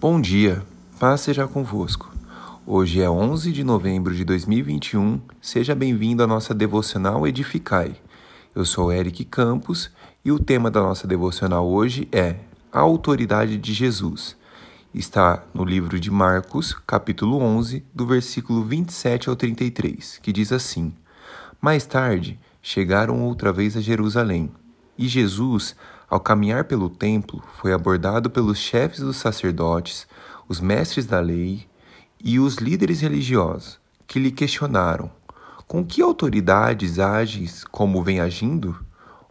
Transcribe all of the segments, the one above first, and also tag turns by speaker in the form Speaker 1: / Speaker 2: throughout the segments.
Speaker 1: Bom dia, paz seja convosco. Hoje é 11 de novembro de 2021, seja bem-vindo à nossa devocional Edificai. Eu sou Eric Campos e o tema da nossa devocional hoje é A Autoridade de Jesus. Está no livro de Marcos, capítulo 11, do versículo 27 ao 33, que diz assim: Mais tarde, chegaram outra vez a Jerusalém, e Jesus ao caminhar pelo templo, foi abordado pelos chefes dos sacerdotes, os mestres da lei e os líderes religiosos, que lhe questionaram: Com que autoridades ages como vem agindo?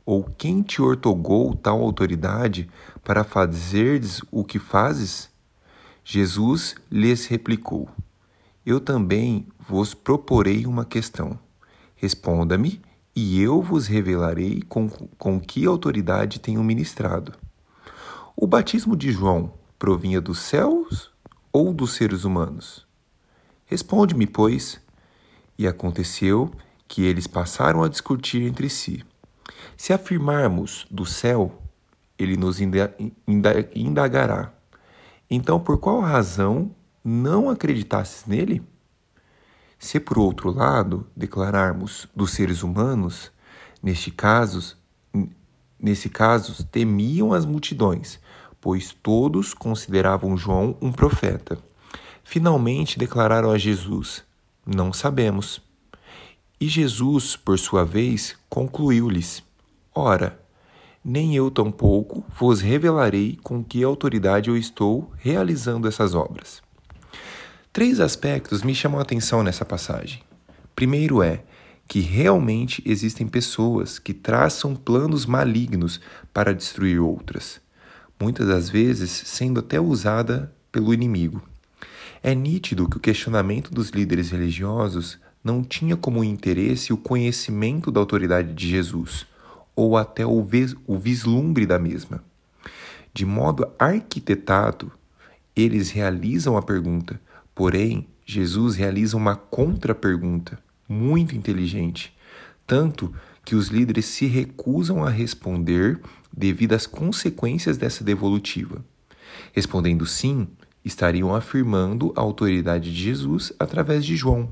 Speaker 1: Ou quem te ortogou tal autoridade para fazeres o que fazes? Jesus lhes replicou: Eu também vos proporei uma questão. Responda-me e eu vos revelarei com, com que autoridade tenho ministrado. O batismo de João provinha dos céus ou dos seres humanos? Responde-me, pois. E aconteceu que eles passaram a discutir entre si. Se afirmarmos do céu, ele nos indagará. Então, por qual razão não acreditasses nele? Se, por outro lado, declararmos dos seres humanos, neste caso, nesse caso, temiam as multidões, pois todos consideravam João um profeta. Finalmente declararam a Jesus: Não sabemos. E Jesus, por sua vez, concluiu-lhes: Ora, nem eu tampouco vos revelarei com que autoridade eu estou realizando essas obras. Três aspectos me chamam a atenção nessa passagem. Primeiro é que realmente existem pessoas que traçam planos malignos para destruir outras, muitas das vezes sendo até usada pelo inimigo. É nítido que o questionamento dos líderes religiosos não tinha como interesse o conhecimento da autoridade de Jesus, ou até o, vis o vislumbre da mesma. De modo arquitetado, eles realizam a pergunta: Porém, Jesus realiza uma contra-pergunta muito inteligente, tanto que os líderes se recusam a responder devido às consequências dessa devolutiva. Respondendo sim, estariam afirmando a autoridade de Jesus através de João.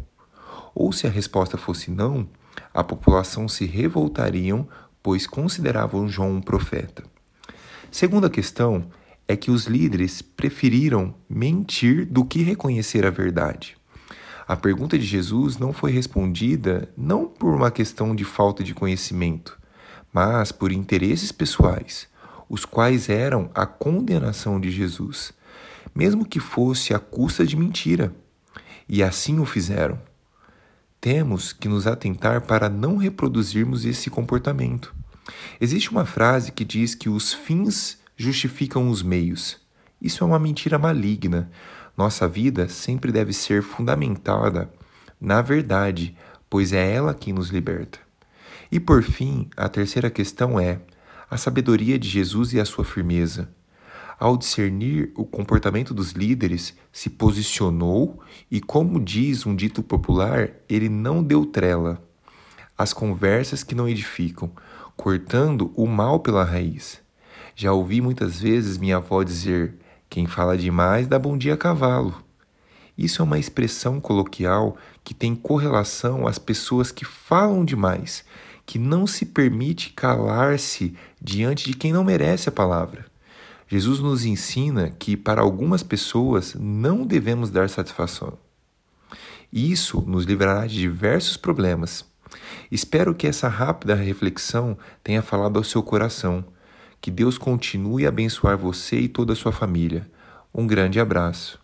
Speaker 1: Ou se a resposta fosse não, a população se revoltariam, pois consideravam João um profeta. Segunda questão é que os líderes preferiram mentir do que reconhecer a verdade. A pergunta de Jesus não foi respondida não por uma questão de falta de conhecimento, mas por interesses pessoais, os quais eram a condenação de Jesus, mesmo que fosse à custa de mentira. E assim o fizeram. Temos que nos atentar para não reproduzirmos esse comportamento. Existe uma frase que diz que os fins justificam os meios. Isso é uma mentira maligna. Nossa vida sempre deve ser fundamentada na verdade, pois é ela quem nos liberta. E por fim, a terceira questão é a sabedoria de Jesus e a sua firmeza. Ao discernir o comportamento dos líderes, se posicionou e, como diz um dito popular, ele não deu trela. As conversas que não edificam, cortando o mal pela raiz. Já ouvi muitas vezes minha avó dizer: quem fala demais dá bom dia a cavalo. Isso é uma expressão coloquial que tem correlação às pessoas que falam demais, que não se permite calar-se diante de quem não merece a palavra. Jesus nos ensina que para algumas pessoas não devemos dar satisfação. Isso nos livrará de diversos problemas. Espero que essa rápida reflexão tenha falado ao seu coração que Deus continue a abençoar você e toda a sua família. Um grande abraço.